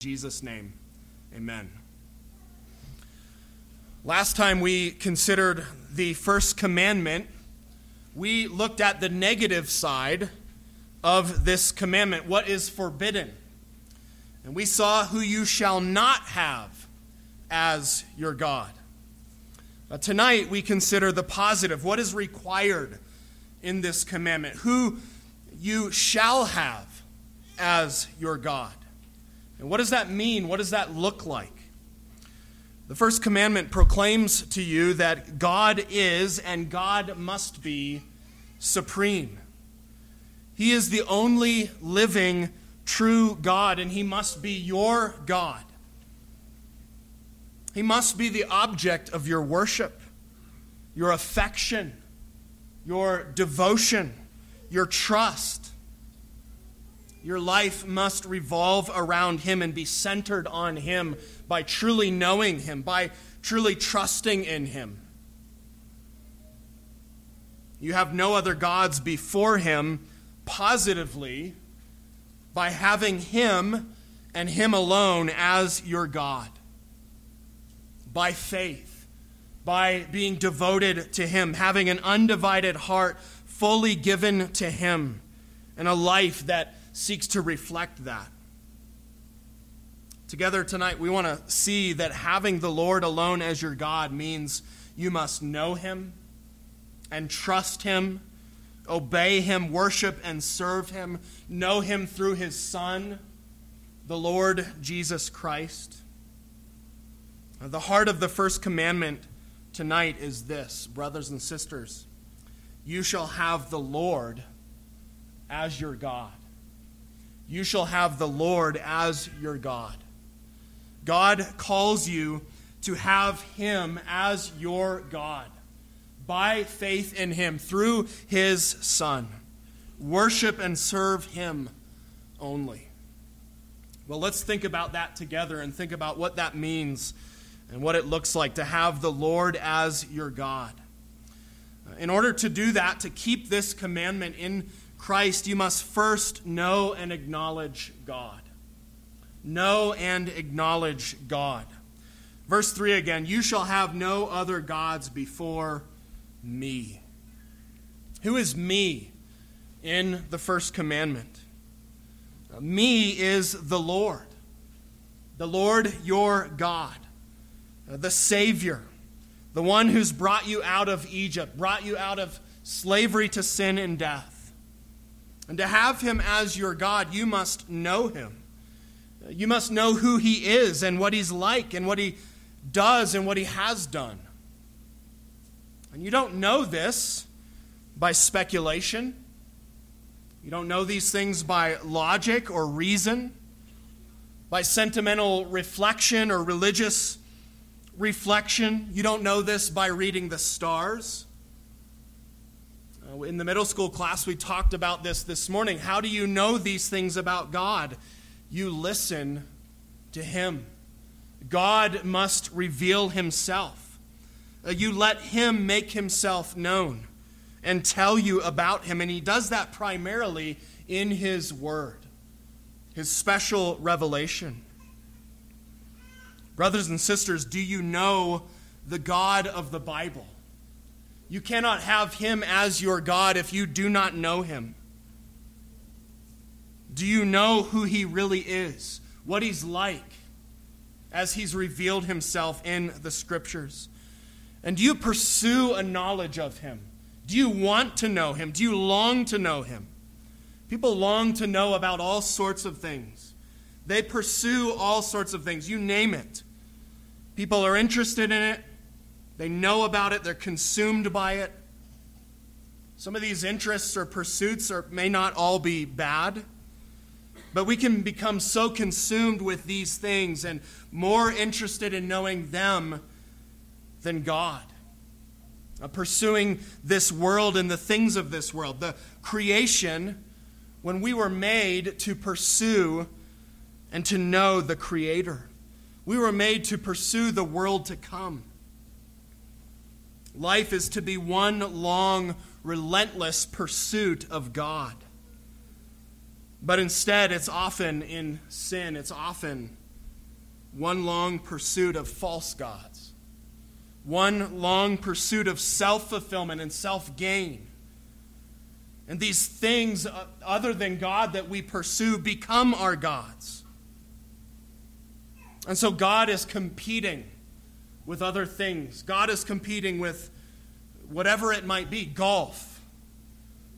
Jesus' name, amen. Last time we considered the first commandment, we looked at the negative side of this commandment, what is forbidden. And we saw who you shall not have as your God. Tonight we consider the positive, what is required in this commandment, who you shall have as your God. And what does that mean? What does that look like? The first commandment proclaims to you that God is and God must be supreme. He is the only living, true God, and He must be your God. He must be the object of your worship, your affection, your devotion, your trust. Your life must revolve around Him and be centered on Him by truly knowing Him, by truly trusting in Him. You have no other gods before Him positively by having Him and Him alone as your God. By faith, by being devoted to Him, having an undivided heart fully given to Him, and a life that seeks to reflect that. Together tonight, we want to see that having the Lord alone as your God means you must know Him and trust Him, obey Him, worship and serve Him, know Him through His Son, the Lord Jesus Christ. The heart of the first commandment tonight is this, brothers and sisters you shall have the Lord as your God you shall have the Lord as your God. God calls you to have Him as your God by faith in Him through His Son. Worship and serve Him only. Well, let's think about that together and think about what that means and what it looks like to have the Lord as your God. In order to do that, to keep this commandment in Christ, you must first know and acknowledge God. Know and acknowledge God. Verse 3 again You shall have no other gods before me. Who is me in the first commandment? Me is the Lord, the Lord your God, the Savior, the one who's brought you out of Egypt, brought you out of slavery to sin and death. And to have him as your God, you must know him. You must know who he is and what he's like and what he does and what he has done. And you don't know this by speculation. You don't know these things by logic or reason, by sentimental reflection or religious reflection. You don't know this by reading the stars. Uh, in the middle school class, we talked about this this morning. How do you know these things about God? You listen to Him. God must reveal Himself. Uh, you let Him make Himself known and tell you about Him. And He does that primarily in His Word, His special revelation. Brothers and sisters, do you know the God of the Bible? You cannot have him as your God if you do not know him. Do you know who he really is? What he's like as he's revealed himself in the scriptures? And do you pursue a knowledge of him? Do you want to know him? Do you long to know him? People long to know about all sorts of things. They pursue all sorts of things. You name it. People are interested in it. They know about it, they're consumed by it. Some of these interests or pursuits are, may not all be bad, but we can become so consumed with these things and more interested in knowing them than God. Uh, pursuing this world and the things of this world. The creation, when we were made to pursue and to know the Creator, we were made to pursue the world to come. Life is to be one long, relentless pursuit of God. But instead, it's often in sin, it's often one long pursuit of false gods, one long pursuit of self fulfillment and self gain. And these things uh, other than God that we pursue become our gods. And so God is competing with other things. God is competing with whatever it might be golf,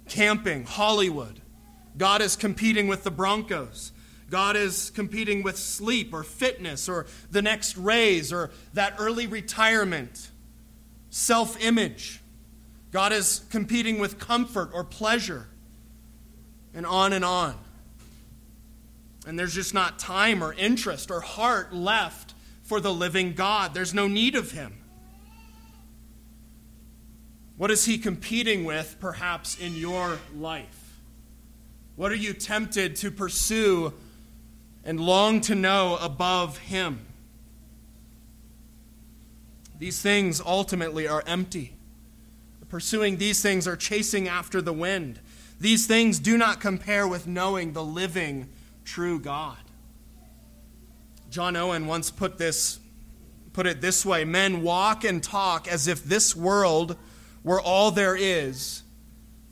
camping, Hollywood. God is competing with the Broncos. God is competing with sleep or fitness or the next raise or that early retirement, self image. God is competing with comfort or pleasure, and on and on. And there's just not time or interest or heart left for the living God. There's no need of Him. What is He competing with, perhaps, in your life? What are you tempted to pursue and long to know above Him? These things ultimately are empty. Pursuing these things are chasing after the wind. These things do not compare with knowing the living, true God. John Owen once put this put it this way, men walk and talk as if this world were all there is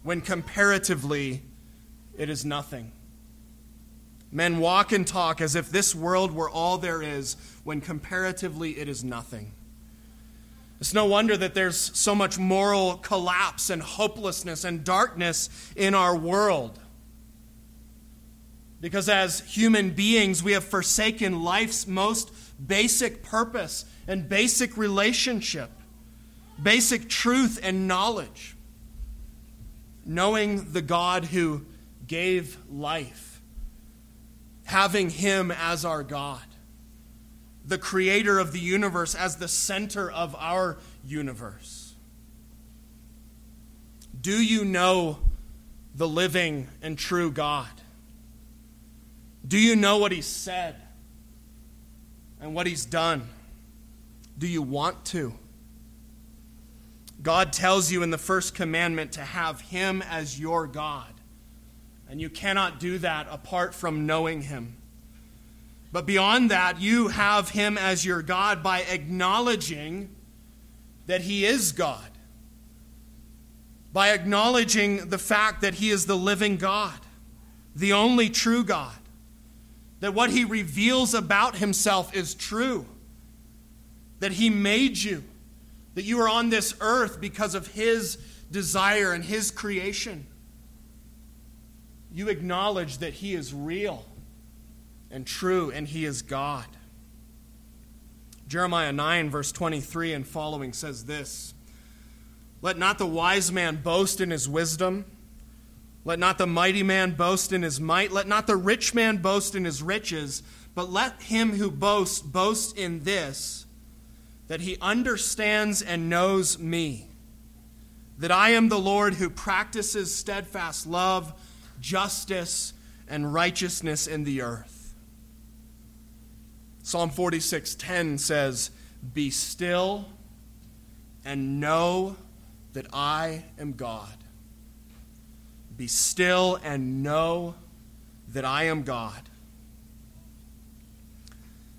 when comparatively it is nothing. Men walk and talk as if this world were all there is when comparatively it is nothing. It's no wonder that there's so much moral collapse and hopelessness and darkness in our world. Because as human beings, we have forsaken life's most basic purpose and basic relationship, basic truth and knowledge. Knowing the God who gave life, having Him as our God the creator of the universe as the center of our universe? Do you know the living and true God? Do you know what He said and what He's done? Do you want to? God tells you in the first commandment to have Him as your God. And you cannot do that apart from knowing Him. But beyond that, you have him as your God by acknowledging that he is God. By acknowledging the fact that he is the living God, the only true God. That what he reveals about himself is true. That he made you. That you are on this earth because of his desire and his creation. You acknowledge that he is real and true, and he is God. Jeremiah 9, verse 23 and following says this Let not the wise man boast in his wisdom. Let not the mighty man boast in his might. Let not the rich man boast in his riches. But let him who boasts boast in this that he understands and knows me, that I am the Lord who practices steadfast love, justice, and righteousness in the earth. Psalm 46:10 says, "Be still and know that I am God." Be still and know that I am God.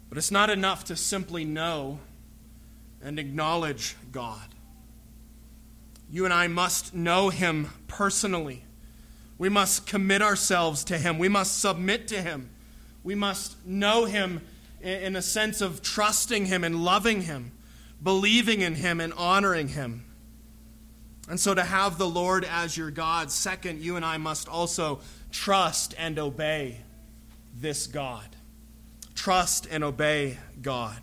But it's not enough to simply know and acknowledge God. You and I must know Him personally. We must commit ourselves to Him. We must submit to Him. We must know Him in a sense of trusting Him and loving Him, believing in Him and honoring Him. And so, to have the Lord as your God, second, you and I must also trust and obey this God. Trust and obey God.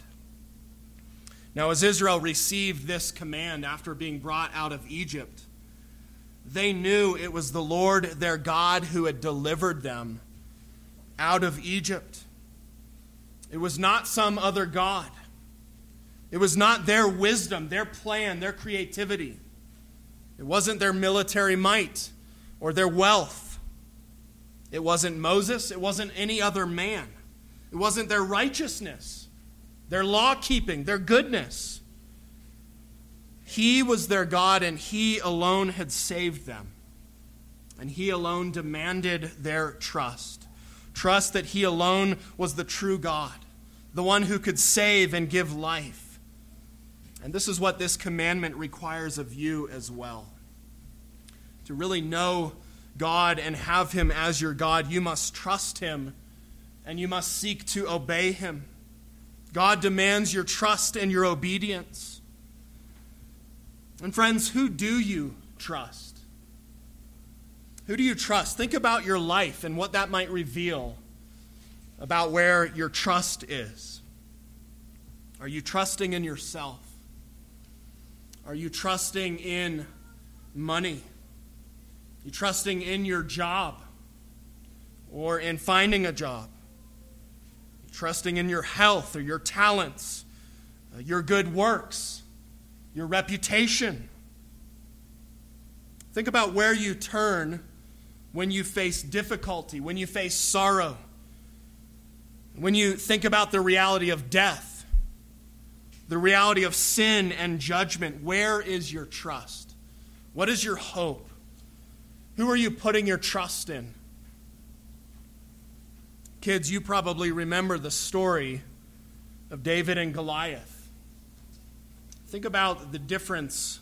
Now, as Israel received this command after being brought out of Egypt, they knew it was the Lord their God who had delivered them out of Egypt. It was not some other God. It was not their wisdom, their plan, their creativity. It wasn't their military might or their wealth. It wasn't Moses. It wasn't any other man. It wasn't their righteousness, their law keeping, their goodness. He was their God, and He alone had saved them. And He alone demanded their trust. Trust that He alone was the true God, the one who could save and give life. And this is what this commandment requires of you as well. To really know God and have Him as your God, you must trust Him and you must seek to obey Him. God demands your trust and your obedience. And friends, who do you trust? Who do you trust? Think about your life and what that might reveal about where your trust is. Are you trusting in yourself? Are you trusting in money? Are you trusting in your job or in finding a job? trusting in your health or your talents, uh, your good works, your reputation. Think about where you turn when you face difficulty, when you face sorrow, when you think about the reality of death, the reality of sin and judgment. Where is your trust? What is your hope? Who are you putting your trust in? Kids, you probably remember the story of David and Goliath. Think about the difference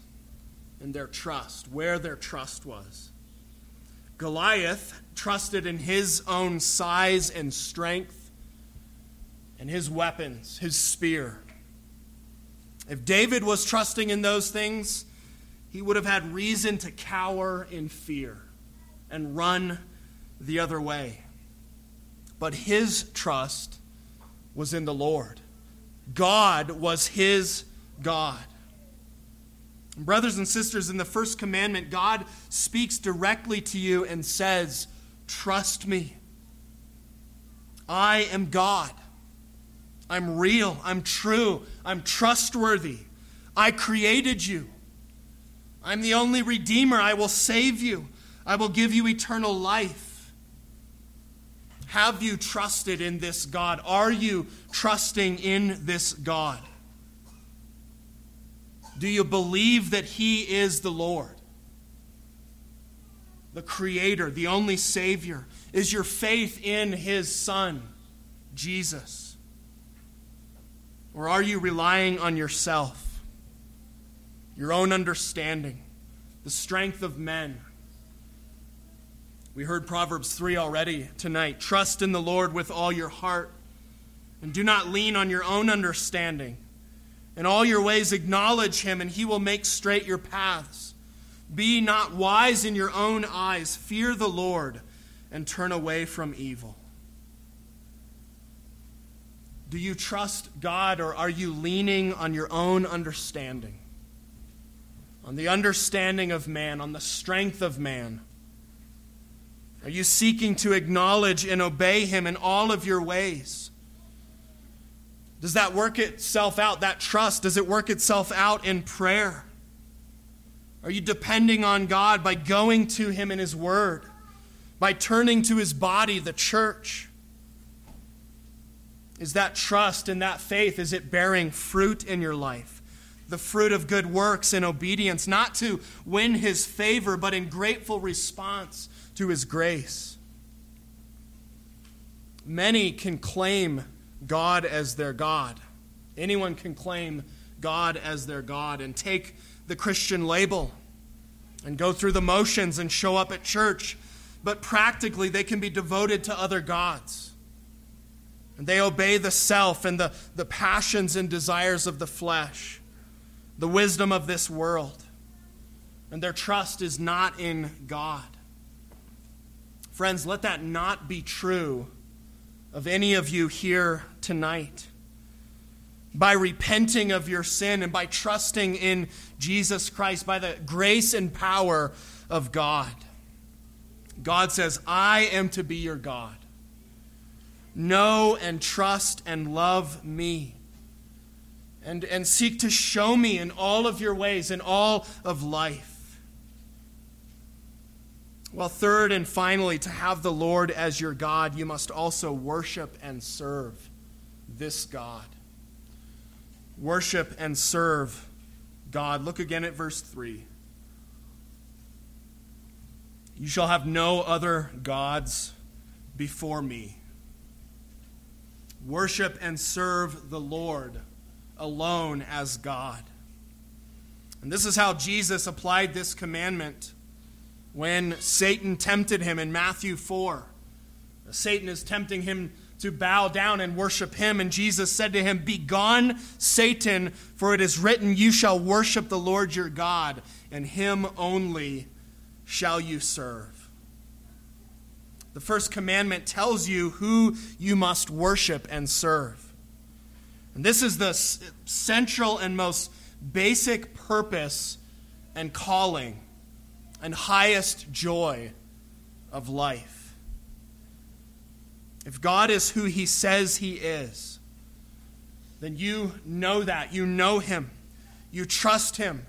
in their trust, where their trust was. Goliath trusted in his own size and strength and his weapons, his spear. If David was trusting in those things, he would have had reason to cower in fear and run the other way but his trust was in the Lord. God was his God. Brothers and sisters, in the first commandment, God speaks directly to you and says, Trust me. I am God. I'm real. I'm true. I'm trustworthy. I created you. I'm the only Redeemer. I will save you. I will give you eternal life. Have you trusted in this God? Are you trusting in this God? Do you believe that He is the Lord, the Creator, the only Savior? Is your faith in His Son, Jesus? Or are you relying on yourself, your own understanding, the strength of men? We heard Proverbs 3 already tonight. Trust in the Lord with all your heart, and do not lean on your own understanding. In all your ways, acknowledge him, and he will make straight your paths. Be not wise in your own eyes. Fear the Lord, and turn away from evil. Do you trust God, or are you leaning on your own understanding? On the understanding of man, on the strength of man? Are you seeking to acknowledge and obey Him in all of your ways? Does that work itself out, that trust, does it work itself out in prayer? Are you depending on God by going to Him in His Word, by turning to His body, the church? Is that trust and that faith, is it bearing fruit in your life? The fruit of good works and obedience, not to win His favor, but in grateful response to his grace. Many can claim God as their God. Anyone can claim God as their God and take the Christian label and go through the motions and show up at church, but practically they can be devoted to other gods. And they obey the self and the, the passions and desires of the flesh, the wisdom of this world. And their trust is not in God. Friends, let that not be true of any of you here tonight. By repenting of your sin and by trusting in Jesus Christ, by the grace and power of God. God says, I am to be your God. Know and trust and love me. And, and seek to show me in all of your ways, in all of life. Well, third and finally, to have the Lord as your God, you must also worship and serve this God. Worship and serve God. Look again at verse 3. You shall have no other gods before me. Worship and serve the Lord alone as God. And this is how Jesus applied this commandment when Satan tempted him in Matthew 4. Satan is tempting him to bow down and worship him. And Jesus said to him, Begone, Satan, for it is written, You shall worship the Lord your God, and him only shall you serve. The first commandment tells you who you must worship and serve. And this is the central and most basic purpose and calling and highest joy of life. If God is who he says he is, then you know that. You know him. You trust him.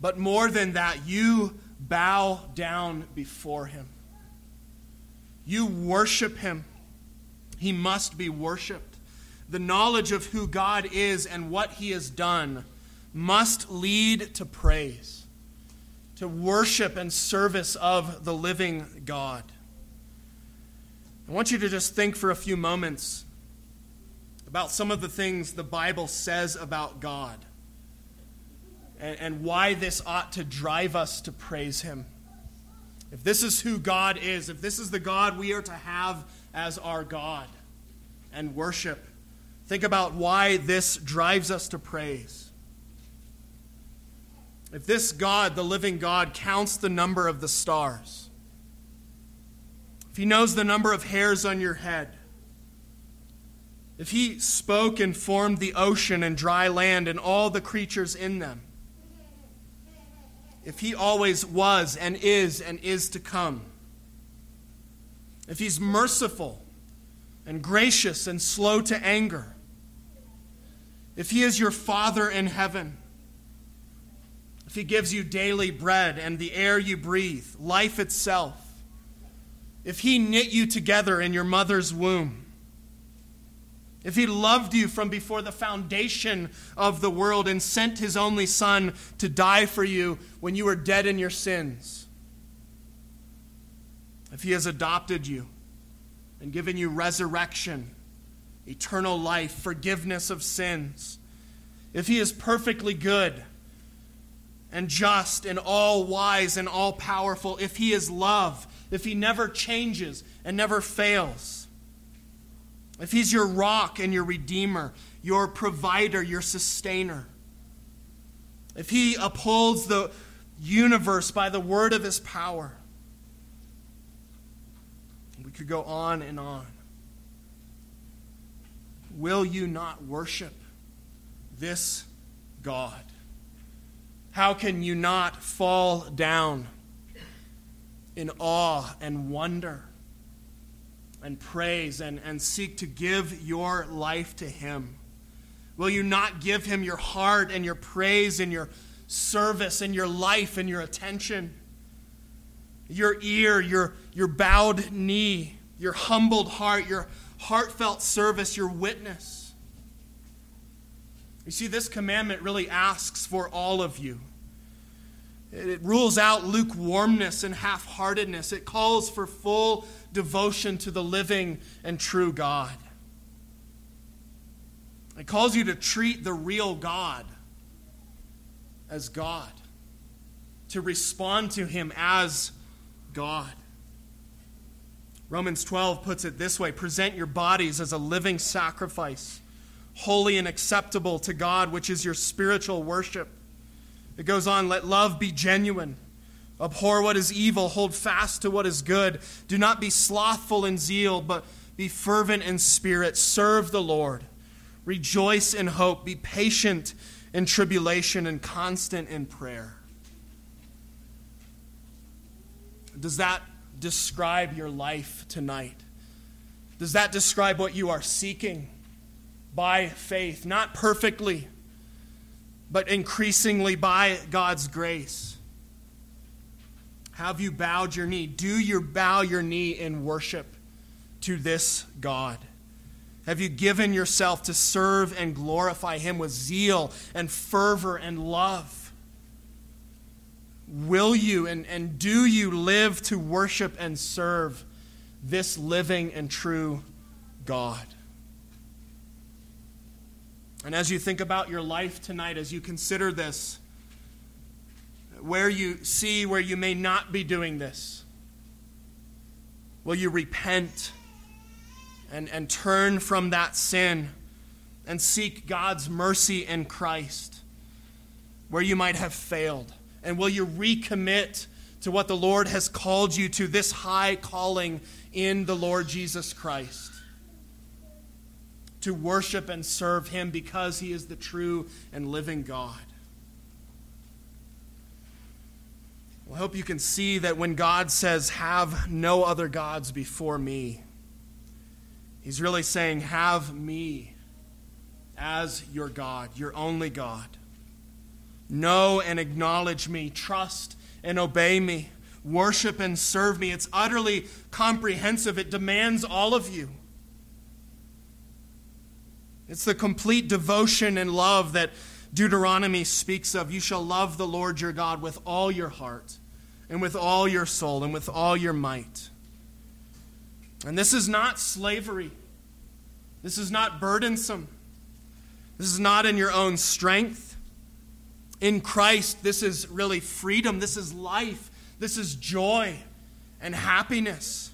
But more than that, you bow down before him. You worship him. He must be worshiped. The knowledge of who God is and what he has done must lead to praise, to worship and service of the living God. I want you to just think for a few moments about some of the things the Bible says about God and, and why this ought to drive us to praise Him. If this is who God is, if this is the God we are to have as our God and worship, think about why this drives us to praise. If this God, the living God, counts the number of the stars, if he knows the number of hairs on your head, if he spoke and formed the ocean and dry land and all the creatures in them, if he always was and is and is to come, if he's merciful and gracious and slow to anger, if he is your Father in heaven, if He gives you daily bread and the air you breathe, life itself, if He knit you together in your mother's womb, if He loved you from before the foundation of the world and sent His only Son to die for you when you were dead in your sins, if He has adopted you and given you resurrection, eternal life, forgiveness of sins, if He is perfectly good, and just and all wise and all powerful, if He is love, if He never changes and never fails, if He's your rock and your redeemer, your provider, your sustainer, if He upholds the universe by the word of His power, we could go on and on. Will you not worship this God? How can you not fall down in awe and wonder and praise and, and seek to give your life to Him? Will you not give Him your heart and your praise and your service and your life and your attention? Your ear, your, your bowed knee, your humbled heart, your heartfelt service, your witness. You see, this commandment really asks for all of you. It rules out lukewarmness and half heartedness. It calls for full devotion to the living and true God. It calls you to treat the real God as God, to respond to Him as God. Romans 12 puts it this way present your bodies as a living sacrifice holy and acceptable to God, which is your spiritual worship. It goes on, let love be genuine. Abhor what is evil, hold fast to what is good. Do not be slothful in zeal, but be fervent in spirit. Serve the Lord. Rejoice in hope. Be patient in tribulation and constant in prayer. Does that describe your life tonight? Does that describe what you are seeking? by faith, not perfectly, but increasingly by God's grace. Have you bowed your knee? Do you bow your knee in worship to this God? Have you given yourself to serve and glorify Him with zeal and fervor and love? Will you and, and do you live to worship and serve this living and true God? And as you think about your life tonight, as you consider this, where you see where you may not be doing this, will you repent and, and turn from that sin and seek God's mercy in Christ where you might have failed? And will you recommit to what the Lord has called you to, this high calling in the Lord Jesus Christ? To worship and serve Him because He is the true and living God. Well, I hope you can see that when God says, Have no other gods before me, He's really saying, Have me as your God, your only God. Know and acknowledge me, trust and obey me, worship and serve me. It's utterly comprehensive, it demands all of you. It's the complete devotion and love that Deuteronomy speaks of. You shall love the Lord your God with all your heart, and with all your soul, and with all your might. And this is not slavery. This is not burdensome. This is not in your own strength. In Christ, this is really freedom. This is life. This is joy and happiness.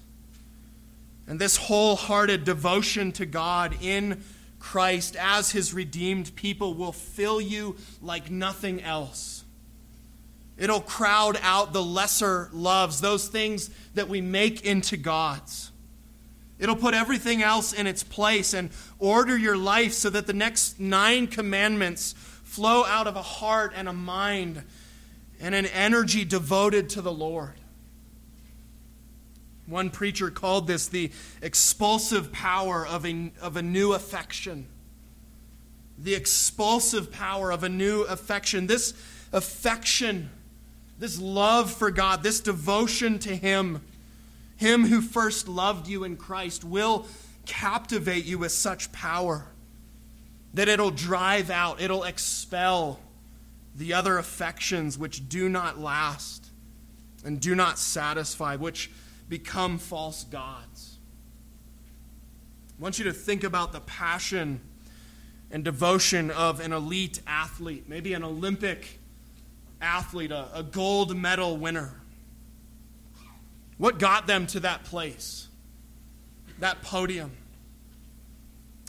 And this wholehearted devotion to God in Christ as his redeemed people will fill you like nothing else. It'll crowd out the lesser loves, those things that we make into God's. It'll put everything else in its place and order your life so that the next nine commandments flow out of a heart and a mind and an energy devoted to the Lord. One preacher called this the expulsive power of a, of a new affection. The expulsive power of a new affection. This affection, this love for God, this devotion to Him, Him who first loved you in Christ, will captivate you with such power that it'll drive out, it'll expel the other affections which do not last and do not satisfy, which become false gods. I want you to think about the passion and devotion of an elite athlete, maybe an Olympic athlete, a, a gold medal winner. What got them to that place, that podium?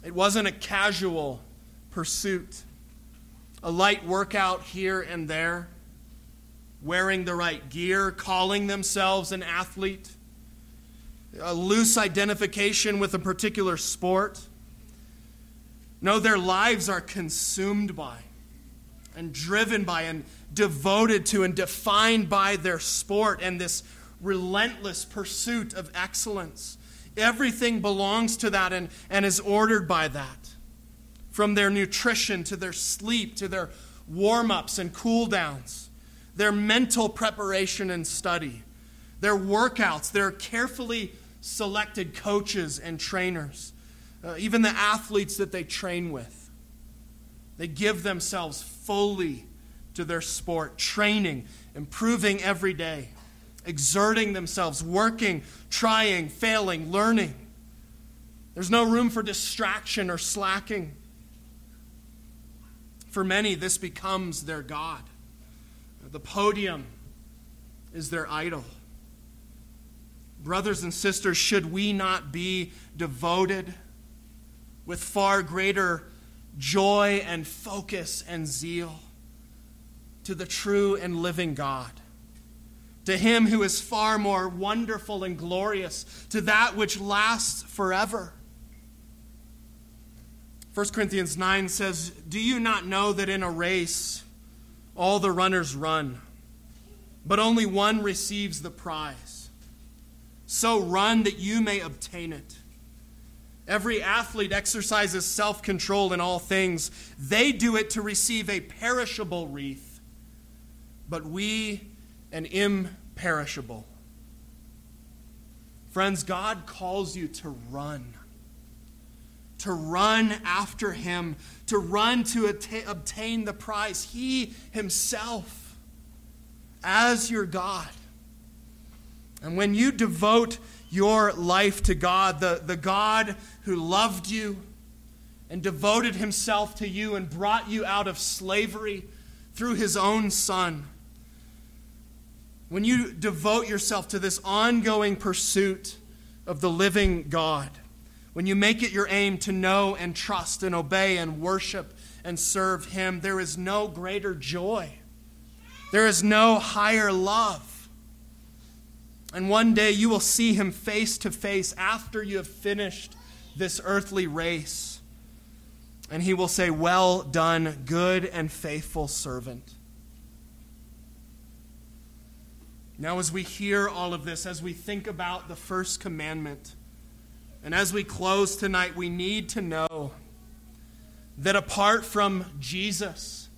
It wasn't a casual pursuit, a light workout here and there, wearing the right gear, calling themselves an athlete a loose identification with a particular sport. No, their lives are consumed by and driven by and devoted to and defined by their sport and this relentless pursuit of excellence. Everything belongs to that and, and is ordered by that. From their nutrition to their sleep to their warm ups and cool downs, their mental preparation and study, their workouts, their carefully selected coaches and trainers, uh, even the athletes that they train with. They give themselves fully to their sport, training, improving every day, exerting themselves, working, trying, failing, learning. There's no room for distraction or slacking. For many, this becomes their God. The podium is their idol. Brothers and sisters, should we not be devoted with far greater joy and focus and zeal to the true and living God? To Him who is far more wonderful and glorious, to that which lasts forever. 1 Corinthians 9 says, Do you not know that in a race all the runners run, but only one receives the prize? So run that you may obtain it. Every athlete exercises self control in all things. They do it to receive a perishable wreath, but we an imperishable. Friends, God calls you to run. To run after Him, to run to obtain the prize. He Himself, as your God, and when you devote your life to God, the, the God who loved you and devoted himself to you and brought you out of slavery through his own Son, when you devote yourself to this ongoing pursuit of the living God, when you make it your aim to know and trust and obey and worship and serve Him, there is no greater joy. There is no higher love. And one day you will see Him face to face after you have finished this earthly race. And He will say, Well done, good and faithful servant. Now, as we hear all of this, as we think about the first commandment, and as we close tonight, we need to know that apart from Jesus,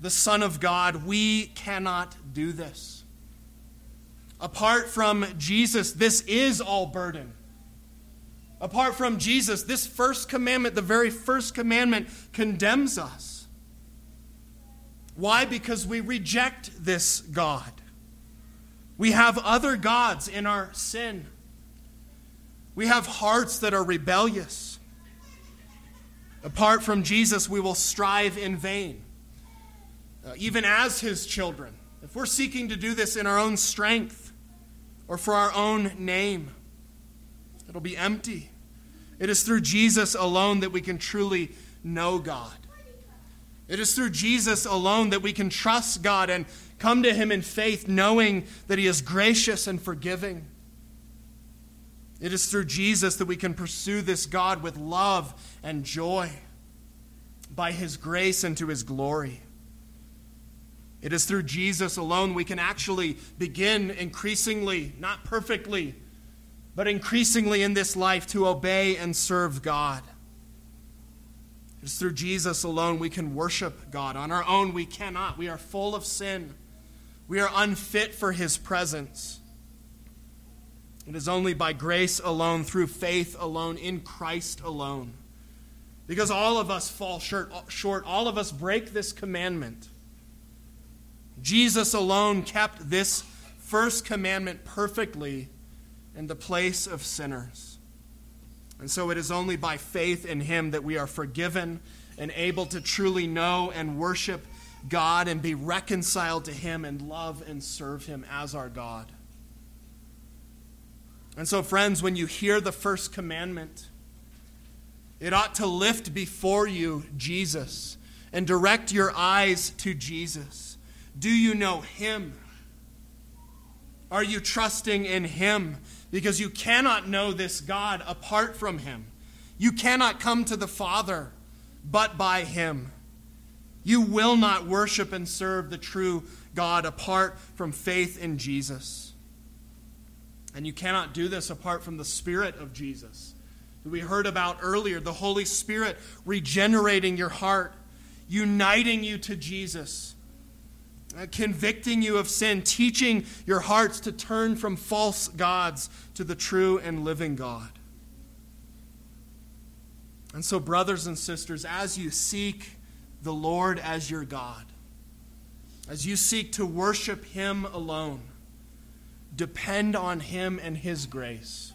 the Son of God, we cannot do this. Apart from Jesus, this is all burden. Apart from Jesus, this first commandment, the very first commandment, condemns us. Why? Because we reject this God. We have other gods in our sin. We have hearts that are rebellious. Apart from Jesus, we will strive in vain, uh, even as his children. If we're seeking to do this in our own strength or for our own name, it'll be empty. It is through Jesus alone that we can truly know God. It is through Jesus alone that we can trust God and Come to Him in faith, knowing that He is gracious and forgiving. It is through Jesus that we can pursue this God with love and joy by His grace and to His glory. It is through Jesus alone we can actually begin increasingly, not perfectly, but increasingly in this life to obey and serve God. It is through Jesus alone we can worship God. On our own, we cannot. We are full of sin. We are unfit for his presence. It is only by grace alone, through faith alone, in Christ alone. Because all of us fall short, all of us break this commandment. Jesus alone kept this first commandment perfectly in the place of sinners. And so it is only by faith in him that we are forgiven and able to truly know and worship God and be reconciled to Him and love and serve Him as our God. And so, friends, when you hear the first commandment, it ought to lift before you Jesus and direct your eyes to Jesus. Do you know Him? Are you trusting in Him? Because you cannot know this God apart from Him. You cannot come to the Father but by Him. You will not worship and serve the true God apart from faith in Jesus. And you cannot do this apart from the Spirit of Jesus, we heard about earlier the Holy Spirit regenerating your heart, uniting you to Jesus, Uh, convicting you of sin, teaching your hearts to turn from false gods to the true and living God. And so, brothers and sisters, as you seek the Lord as your God, as you seek to worship Him alone, depend on Him and His grace.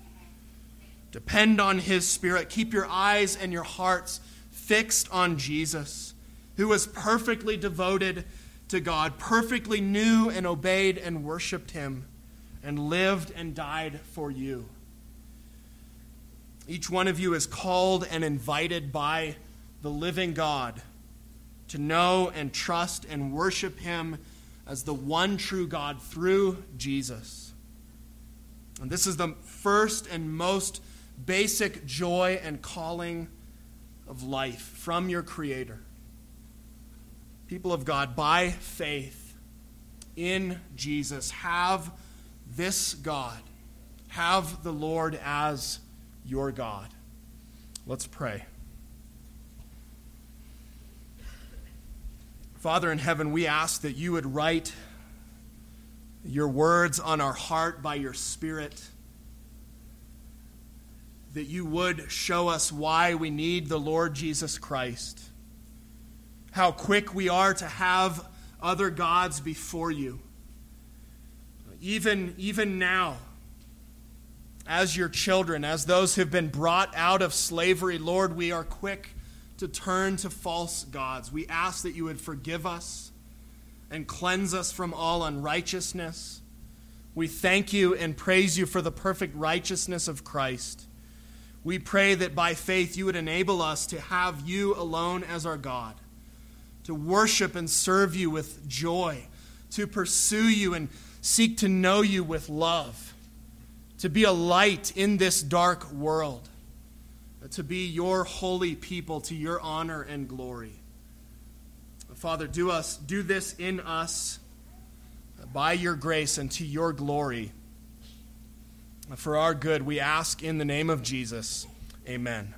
Depend on His Spirit. Keep your eyes and your hearts fixed on Jesus, who was perfectly devoted to God, perfectly knew and obeyed and worshiped Him, and lived and died for you. Each one of you is called and invited by the living God to know and trust and worship Him as the one true God through Jesus. And this is the first and most basic joy and calling of life from your Creator. People of God, by faith in Jesus, have this God, have the Lord as your God. Let's pray. Father in heaven, we ask that you would write your words on our heart by your Spirit, that you would show us why we need the Lord Jesus Christ, how quick we are to have other gods before you. Even, even now, as your children, as those who've been brought out of slavery, Lord, we are quick to turn to false gods. We ask that you would forgive us and cleanse us from all unrighteousness. We thank you and praise you for the perfect righteousness of Christ. We pray that by faith you would enable us to have you alone as our God, to worship and serve you with joy, to pursue you and seek to know you with love, to be a light in this dark world, to be your holy people to your honor and glory. Father, do us do this in us by your grace and to your glory. For our good, we ask in the name of Jesus. Amen.